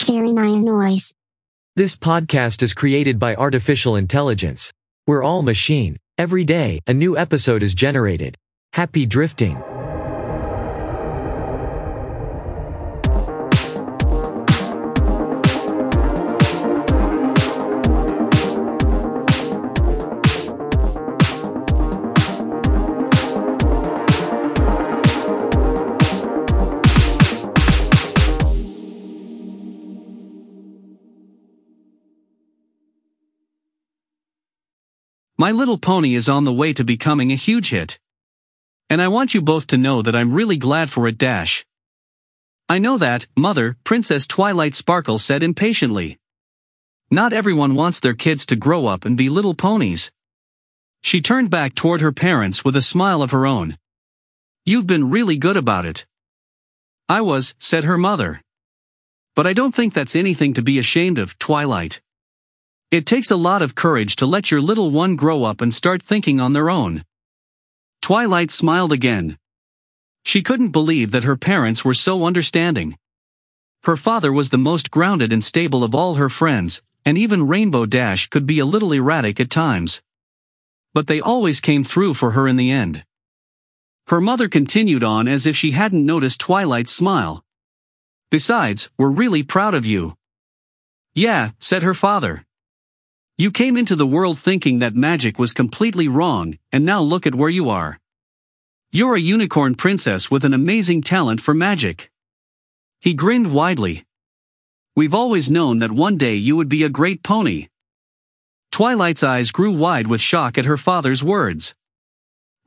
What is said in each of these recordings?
Jeremiah Noise. This podcast is created by artificial intelligence. We're all machine. Every day, a new episode is generated. Happy drifting. My Little Pony is on the way to becoming a huge hit. And I want you both to know that I'm really glad for it dash. I know that, Mother, Princess Twilight Sparkle said impatiently. Not everyone wants their kids to grow up and be little ponies. She turned back toward her parents with a smile of her own. You've been really good about it. I was, said her mother. But I don't think that's anything to be ashamed of, Twilight. It takes a lot of courage to let your little one grow up and start thinking on their own. Twilight smiled again. She couldn't believe that her parents were so understanding. Her father was the most grounded and stable of all her friends, and even Rainbow Dash could be a little erratic at times. But they always came through for her in the end. Her mother continued on as if she hadn't noticed Twilight's smile. Besides, we're really proud of you. Yeah, said her father. You came into the world thinking that magic was completely wrong, and now look at where you are. You're a unicorn princess with an amazing talent for magic. He grinned widely. We've always known that one day you would be a great pony. Twilight's eyes grew wide with shock at her father's words.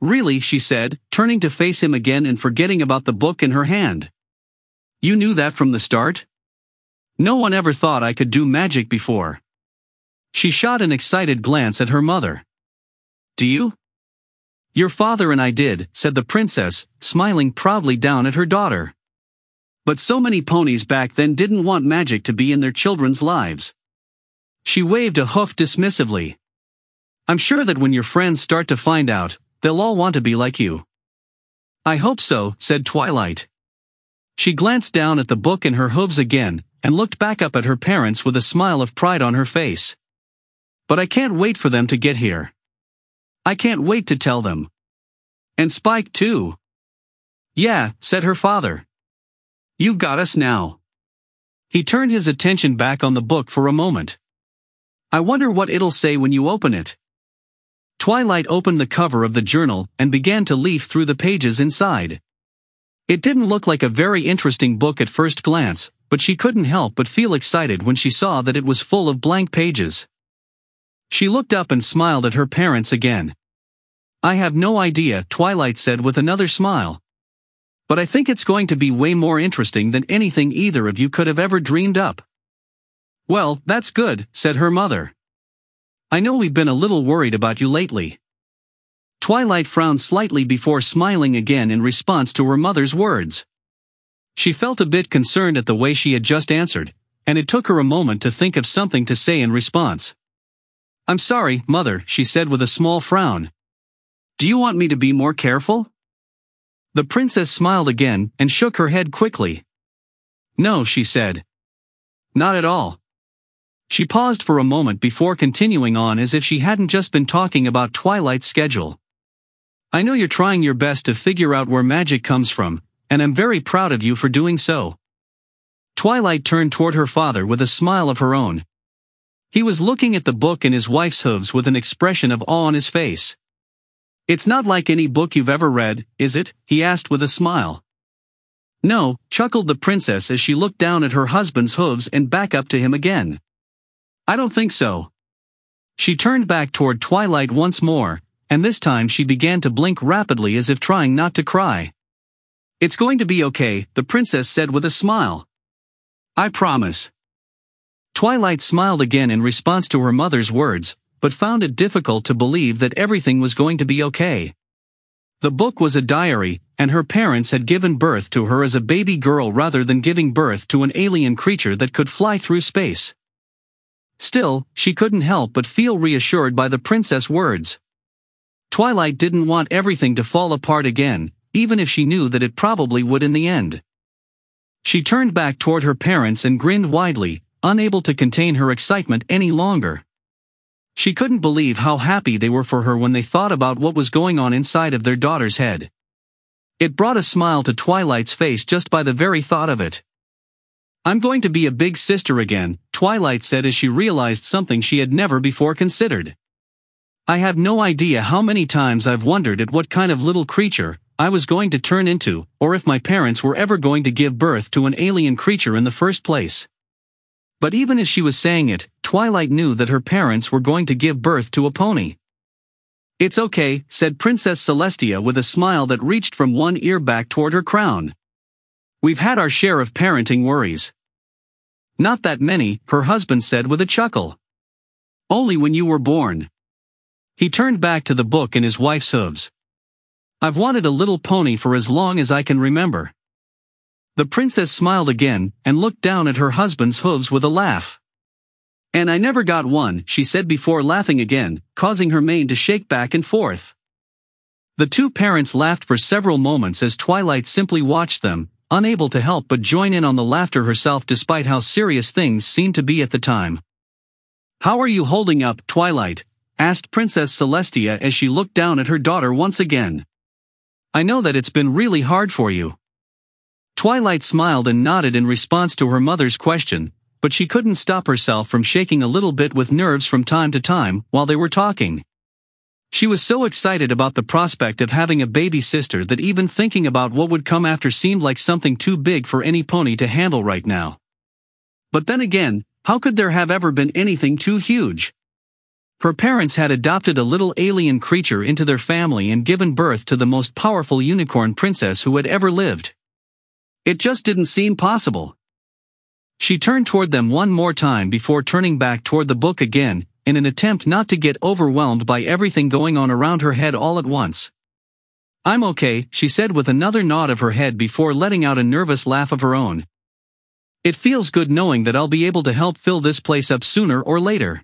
Really, she said, turning to face him again and forgetting about the book in her hand. You knew that from the start? No one ever thought I could do magic before. She shot an excited glance at her mother. Do you? Your father and I did, said the princess, smiling proudly down at her daughter. But so many ponies back then didn't want magic to be in their children's lives. She waved a hoof dismissively. I'm sure that when your friends start to find out, they'll all want to be like you. I hope so, said Twilight. She glanced down at the book in her hooves again, and looked back up at her parents with a smile of pride on her face. But I can't wait for them to get here. I can't wait to tell them. And Spike too. Yeah, said her father. You've got us now. He turned his attention back on the book for a moment. I wonder what it'll say when you open it. Twilight opened the cover of the journal and began to leaf through the pages inside. It didn't look like a very interesting book at first glance, but she couldn't help but feel excited when she saw that it was full of blank pages. She looked up and smiled at her parents again. I have no idea, Twilight said with another smile. But I think it's going to be way more interesting than anything either of you could have ever dreamed up. Well, that's good, said her mother. I know we've been a little worried about you lately. Twilight frowned slightly before smiling again in response to her mother's words. She felt a bit concerned at the way she had just answered, and it took her a moment to think of something to say in response. I'm sorry, mother, she said with a small frown. Do you want me to be more careful? The princess smiled again and shook her head quickly. No, she said. Not at all. She paused for a moment before continuing on as if she hadn't just been talking about Twilight's schedule. I know you're trying your best to figure out where magic comes from, and I'm very proud of you for doing so. Twilight turned toward her father with a smile of her own. He was looking at the book in his wife's hooves with an expression of awe on his face. It's not like any book you've ever read, is it? he asked with a smile. No, chuckled the princess as she looked down at her husband's hooves and back up to him again. I don't think so. She turned back toward Twilight once more, and this time she began to blink rapidly as if trying not to cry. It's going to be okay, the princess said with a smile. I promise. Twilight smiled again in response to her mother's words, but found it difficult to believe that everything was going to be okay. The book was a diary, and her parents had given birth to her as a baby girl rather than giving birth to an alien creature that could fly through space. Still, she couldn't help but feel reassured by the princess' words. Twilight didn't want everything to fall apart again, even if she knew that it probably would in the end. She turned back toward her parents and grinned widely, unable to contain her excitement any longer. She couldn't believe how happy they were for her when they thought about what was going on inside of their daughter's head. It brought a smile to Twilight's face just by the very thought of it. I'm going to be a big sister again, Twilight said as she realized something she had never before considered. I have no idea how many times I've wondered at what kind of little creature, I was going to turn into, or if my parents were ever going to give birth to an alien creature in the first place. But even as she was saying it, Twilight knew that her parents were going to give birth to a pony. It's okay, said Princess Celestia with a smile that reached from one ear back toward her crown. We've had our share of parenting worries. Not that many, her husband said with a chuckle. Only when you were born. He turned back to the book in his wife's hooves. I've wanted a little pony for as long as I can remember. The princess smiled again and looked down at her husband's hooves with a laugh. And I never got one, she said before laughing again, causing her mane to shake back and forth. The two parents laughed for several moments as Twilight simply watched them, unable to help but join in on the laughter herself despite how serious things seemed to be at the time. How are you holding up, Twilight? asked Princess Celestia as she looked down at her daughter once again. I know that it's been really hard for you. Twilight smiled and nodded in response to her mother's question, but she couldn't stop herself from shaking a little bit with nerves from time to time while they were talking. She was so excited about the prospect of having a baby sister that even thinking about what would come after seemed like something too big for any pony to handle right now. But then again, how could there have ever been anything too huge? Her parents had adopted a little alien creature into their family and given birth to the most powerful unicorn princess who had ever lived. It just didn't seem possible. She turned toward them one more time before turning back toward the book again, in an attempt not to get overwhelmed by everything going on around her head all at once. I'm okay, she said with another nod of her head before letting out a nervous laugh of her own. It feels good knowing that I'll be able to help fill this place up sooner or later.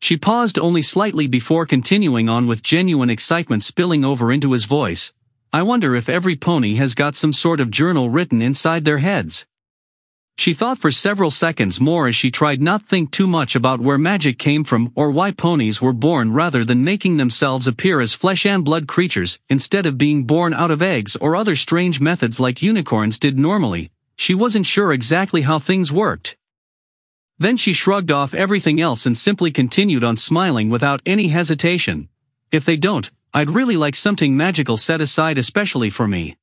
She paused only slightly before continuing on with genuine excitement spilling over into his voice. I wonder if every pony has got some sort of journal written inside their heads. She thought for several seconds more as she tried not think too much about where magic came from or why ponies were born rather than making themselves appear as flesh and blood creatures instead of being born out of eggs or other strange methods like unicorns did normally. She wasn't sure exactly how things worked. Then she shrugged off everything else and simply continued on smiling without any hesitation. If they don't, I'd really like something magical set aside especially for me.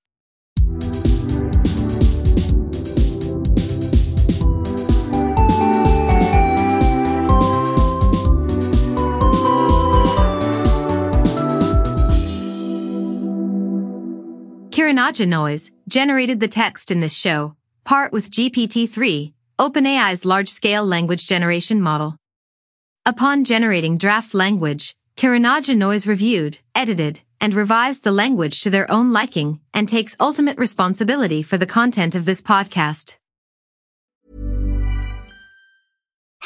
Kirinaja Noise generated the text in this show, part with GPT-3, OpenAI's large-scale language generation model. Upon generating draft language, Noise reviewed, edited, and revised the language to their own liking and takes ultimate responsibility for the content of this podcast.